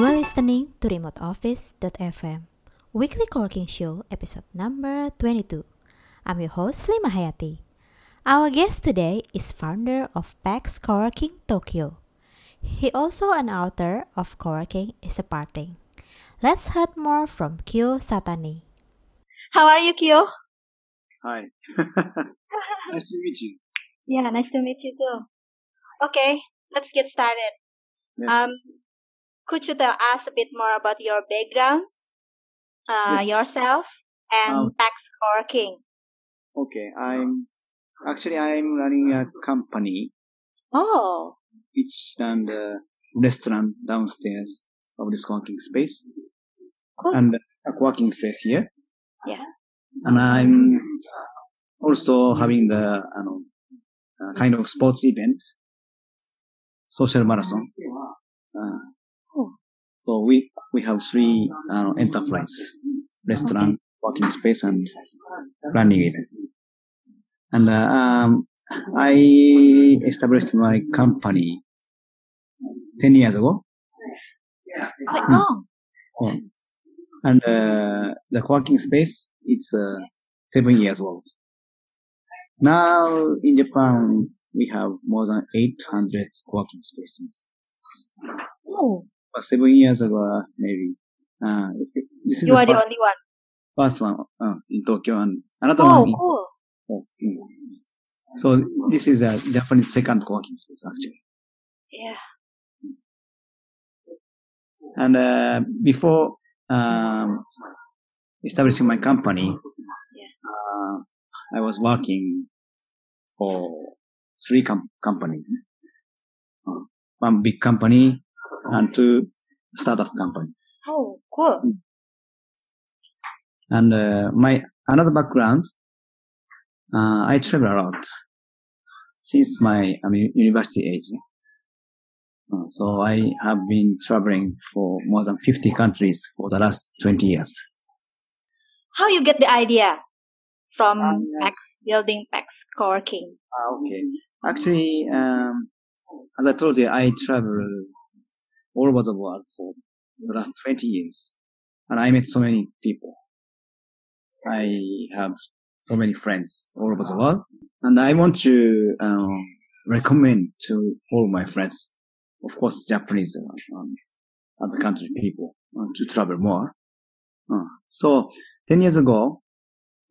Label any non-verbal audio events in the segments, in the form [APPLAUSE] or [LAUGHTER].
You are listening to remoteoffice.fm, weekly co-working show, episode number 22. I'm your host, Lima Hayati. Our guest today is founder of PAX Co-working Tokyo. He also an author of Co-working is a Parting. Let's hear more from Kyo Satani. How are you, Kyo? Hi. [LAUGHS] nice to meet you. Yeah, nice to meet you too. Okay, let's get started. Yes. Um, could you tell us a bit more about your background, uh, Yes. yourself, and Um, PAX Co-working? okay, I'm actually I'm running a company Oh, which run the restaurant downstairs of this co-working space Cool. and a co-working space here. Yeah. And I'm also having the you know, uh, kind of sports event, social marathon. Uh. So we we have three uh, enterprise restaurant, working space, and running event. And uh, um, I established my company ten years ago, quite long. Oh. and uh, the co-working space is uh, seven years old. Now in Japan, we have more than 800 co-working spaces. Oh, But seven years ago, uh, maybe. Uh, this is you the are the first, only one. first one uh, in Tokyo and another Oh, one in cool. Oh, mm. So this is a Japanese second co-working space actually. Yeah. And uh, before um, establishing my company, uh, I was working for three com- companies. Uh, one big company and two startup companies. Oh, cool. And uh, my another background, uh, I travel a lot since my I mean, university age. Uh, so I have been traveling for more than 50 countries for the last 20 years. How you get the idea from Ah, yes. PAX building PAX Co-working? okay. Actually, um, as I told you, I travel all over the world for the last 20 years. And I met so many people. I have so many friends all over the world. And I want to um, recommend to all my friends, of course, Japanese and um, other country people, uh, to travel more. Uh, so 10 years ago,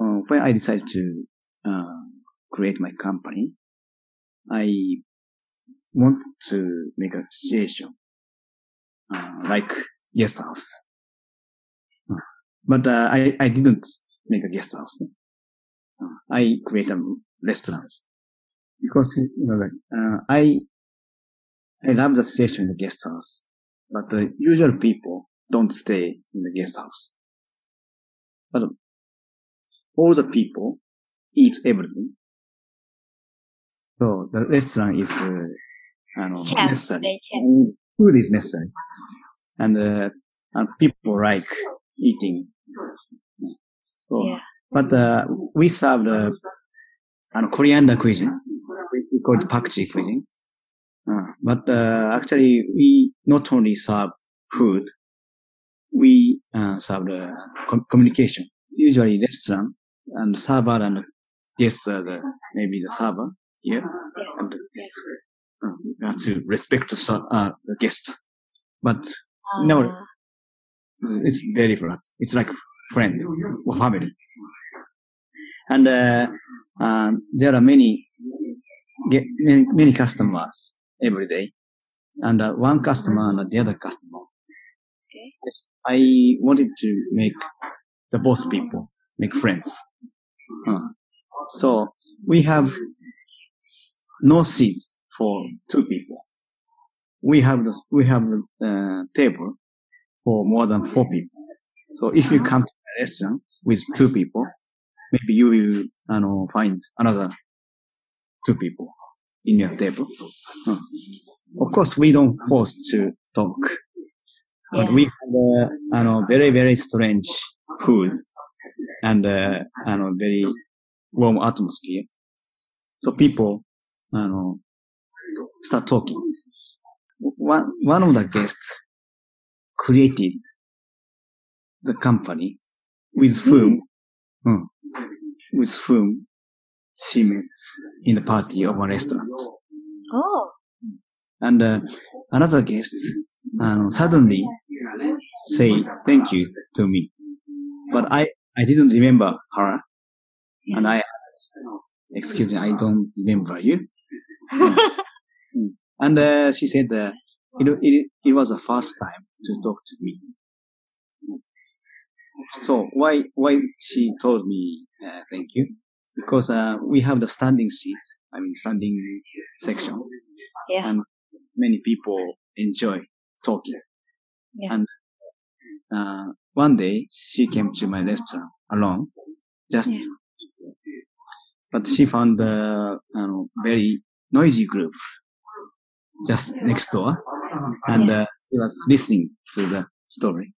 uh, when I decided to uh, create my company, I want to make a situation uh, like guest house. Uh, But uh, I, I didn't make a guest house. Uh, I create a restaurant because you know like, uh, I I love the situation in the guest house, but the usual people don't stay in the guest house. But all the people eat everything. So the restaurant is uh, I don't know, necessary. Food is necessary, and uh, and people like eating. So, Yeah. but uh, we serve the uh, coriander cuisine. We, call it pakchi cuisine. Uh, but uh, actually, we not only serve food, we uh, serve the com- communication. Usually, restaurant and server and guests are the maybe the server here, and uh, to respect the, uh, the guests. But No. Ah, it's very flat. It's like friend or family. And uh, um, there are many, get many, many customers every day, and uh, one customer and the other customer. Okay. I wanted to make the both people make friends. Uh, so we have no seats for two people. We have the we have the uh, table for more than four people. So if you come to a restaurant with two people, maybe you will find another two people in your table. Uh, Of course, we don't force to talk, but Yeah. we have know, very, very strange food and uh, very warm atmosphere. So people you know, start talking. One, one of the guests created the company with whom, mm, with whom she met in the party of a restaurant. Oh. And uh, another guest um, suddenly say thank you to me. But I, I didn't remember her. And I asked, excuse me, I don't remember you. [LAUGHS] and uh, she said uh, it, it, it was the first time to talk to me. So why, why she told me uh, thank you? Because uh, we have the standing seat, I mean standing section. Yeah. And many people enjoy talking. Yeah. And uh, one day she came to my restaurant alone, just Yeah. but she found a uh, very noisy group just next door, and uh, she was listening to the story.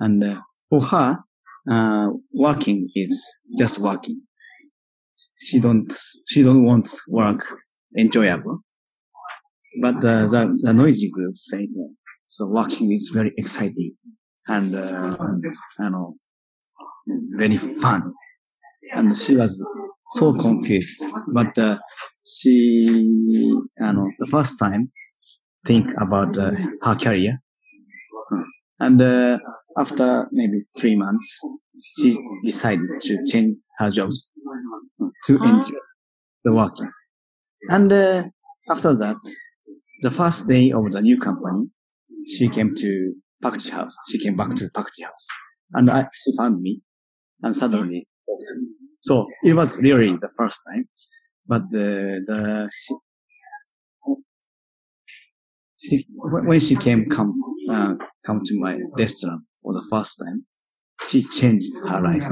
And uh, for her, uh, working is just working. She don't she don't want work enjoyable. But uh, the, the noisy group said, uh, so working is very exciting and, uh, you know, very fun. And she was so confused. But uh, she, you know, the first time think about uh, her career. And uh, after maybe three months, she decided to change her jobs to enjoy the working. And uh, after that, the first day of the new company, she came to Pakji house. She came back to Pakji house. And I, she found me and suddenly talked to me. So it was really the first time. But the, the, she, she, when she came, come, uh, come to my restaurant for the first time, she changed her life.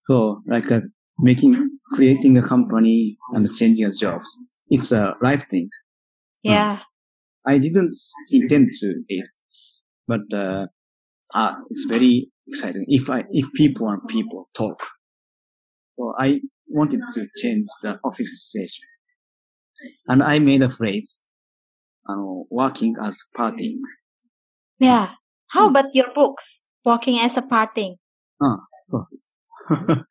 So like uh, making, creating a company and changing jobs, it's a life thing. Yeah. I didn't intend to it, but uh, ah, it's very exciting. If I if people and people talk, so I wanted to change the office situation, and I made a phrase, uh, working as partying. Yeah. How about your books? Working as a parting. So, so. [LAUGHS]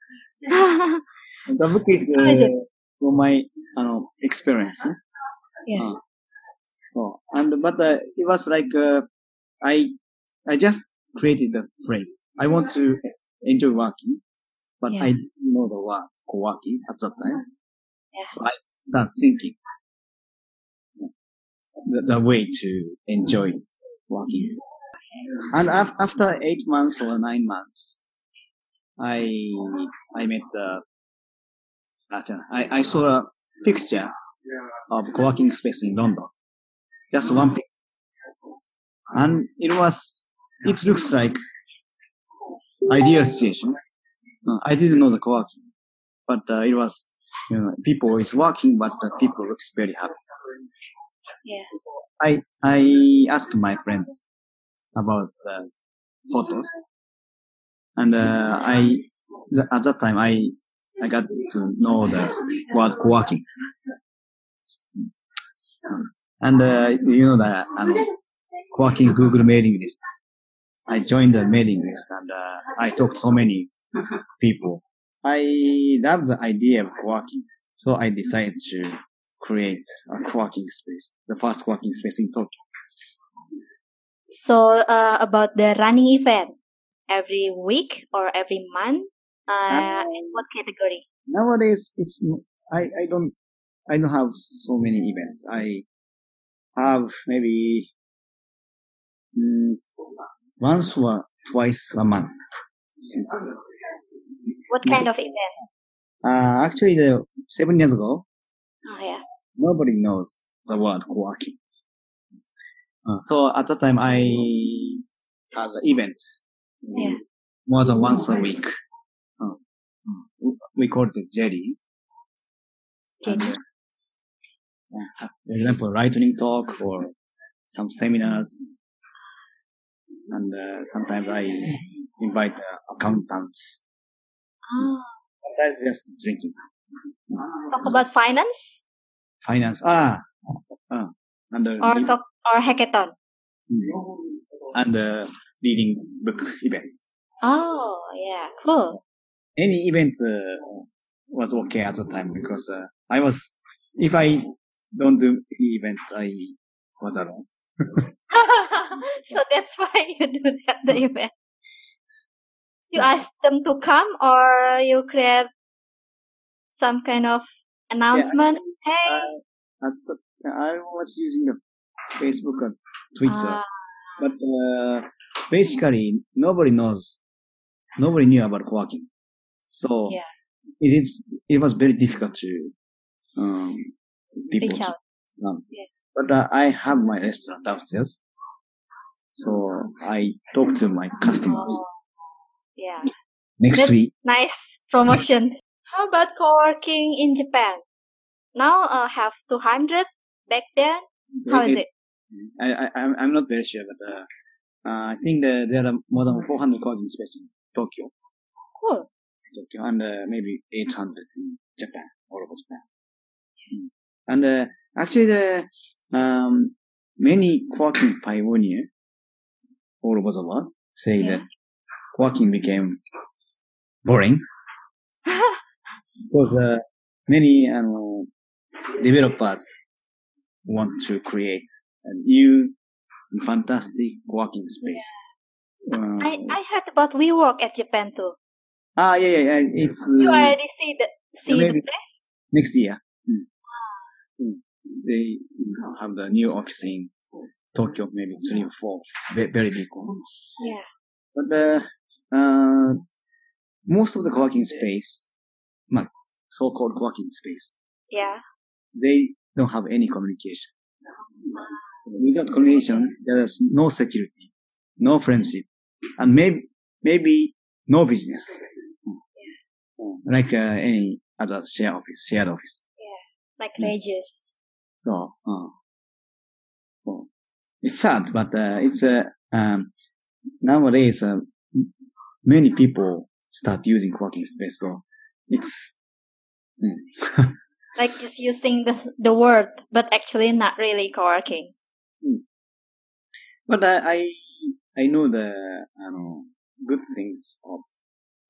the book is uh, from my uh, experience. eh? Yeah. Uh, so and but uh, it was like uh, I I just created the phrase. I want to enjoy working, but Yeah. I didn't know the word co-working at that time. Yeah. So I start thinking the, the way to enjoy working. And af- after eight months or nine months, I I met uh, I I saw a picture of co-working space in London. Just one picture. And it was, it looks like ideal situation. Uh, I didn't know the co-working, but uh, it was, you know, people is working, but uh, people looks very happy. Yeah. I, I asked my friends about the photos and, uh, I, the, at that time, I, I got to know the word co-working. And, uh, you know that, um, co-working Google mailing list. I joined the mailing list and, uh, I talked so many people. I love the idea of co-working. So I decided to create a co-working space, the first co-working space in Tokyo. So uh, about the running event, every week or every month, uh, Um, in what category? Nowadays, it's, n- I, I don't, I don't have so many events. I have maybe mm, once or twice a month. What kind of event? Uh, actually, the seven years ago, Oh yeah. nobody knows the word co-working. Uh, so at that time, I had an event Yeah. more than once a week. Uh, we called it Jelly. Jelly. uh, for example, lightning talk or some seminars. And uh, sometimes I invite uh, accountants. Oh, Sometimes just drinking. talk about finance Finance. Ah. And, uh, or talk or hackathon. Mm. and uh, reading book events. Oh, yeah, cool. Any event uh, was okay at the time because uh, I was, if I don't do any event, I was alone. [LAUGHS] [LAUGHS] so that's why you do that the event. You ask them to come, or you create some kind of announcement. hey, I, at the, I was using the Facebook and Twitter, Ah, but uh, basically nobody knows, nobody knew about co-working. So Yeah. it is, it was very difficult to um, people. reach out. Um, Yeah. But uh, I have my restaurant downstairs, so I talk to my customers Oh, yeah, next That's- week. nice promotion. How about co-working in Japan? Now uh, have 200 back then. How is it? I, I, I'm- I'm not very sure, but uh, uh, I think the, there are more than 400 co-working spaces in Tokyo, Cool. Tokyo, and uh, maybe 800 in Japan, all over Japan. Mm. And uh, actually, the um, many co-working pioneer all over the world say Yeah. that co-working became boring [LAUGHS] because uh, many um, developers want to create a new fantastic co-working space. Uh, I, I heard about WeWork at Japan too. ah, yeah, yeah, yeah. It's You uh, already see the see the place? next year. Mm. Mm. They have the new office in Tokyo, maybe three or four. Very big one. Yeah. But uh, uh, most of the co-working space, ma- so-called co-working space, Yeah. they don't have any communication. Without communication, there is no security, no friendship, and maybe maybe no business. Like uh, any other share office, shared office. Yeah, Like Mm. So, uh, so it's sad, but uh, it's uh, um, nowadays uh, many people start using co-working space. So it's mm. [LAUGHS] Like just using the the word, but actually not really co-working. But uh, I I know the um, good things of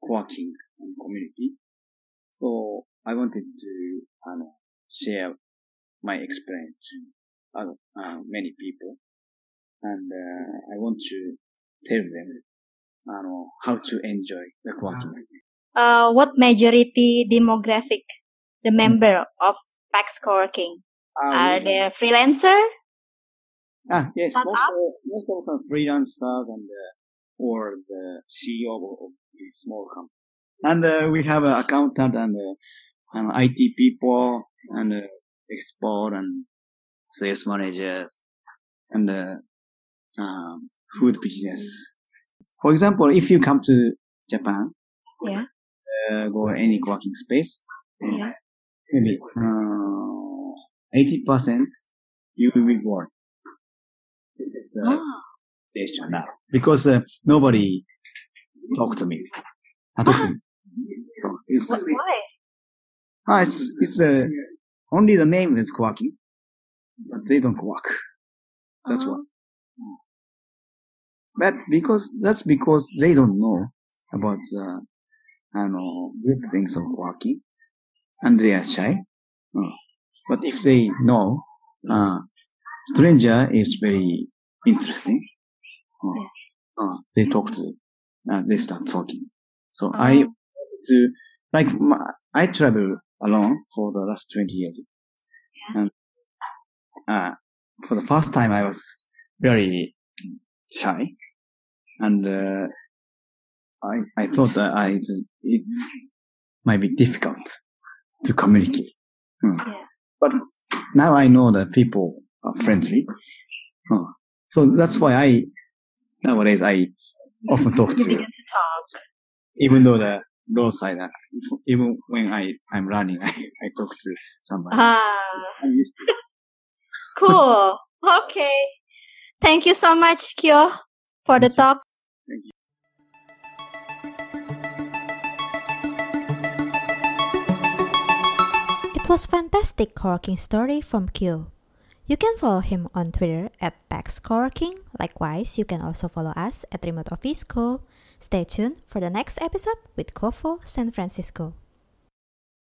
co-working and community. So I wanted to um, share my experience to other, uh, many people, and uh, I want to tell them uh, how to enjoy the co-working space. Uh, what majority demographic the member of PAX co-working? Are they freelancer? Ah, yes, Start most of, most of some freelancers and uh, or the CEO of, the small company. And uh, we have an accountant and uh, um, IT people and uh, export and sales managers and uh, um, food business. For example, if you come to Japan, Yeah. uh, go any working space, Yeah. maybe uh, eighty percent you will be bored. This is uh, Oh. situation now because uh, nobody talk to me. I talked to me. So it's, Why? ah, it's, it's uh, only the name is co-working, but they don't work. That's Oh. what. But because, that's because they don't know about the, I know, good things of co-working and they are shy. Uh, But if they know, uh, stranger is very interesting. Uh, uh, they talk to, uh, they start talking. So I Oh. wanted to, like, my, I travel alone for the last 20 years. And, uh, for the first time I was very shy. And, uh, I, I thought that I, it might be difficult to communicate. Hmm. Yeah. But now I know that people are friendly. So that's why I, nowadays I often talk You to, begin to talk. even though the roadside, uh, even when I, I'm running, [LAUGHS] I, I talk to somebody. Ah, I'm used to it. cool. Okay. Thank you so much, Kyo, for the talk. It was fantastic co-working story from Kyo. You can follow him on Twitter at PaxCoworking. Likewise, you can also follow us at Remote Office Co. Stay tuned for the next episode with Covo San Francisco.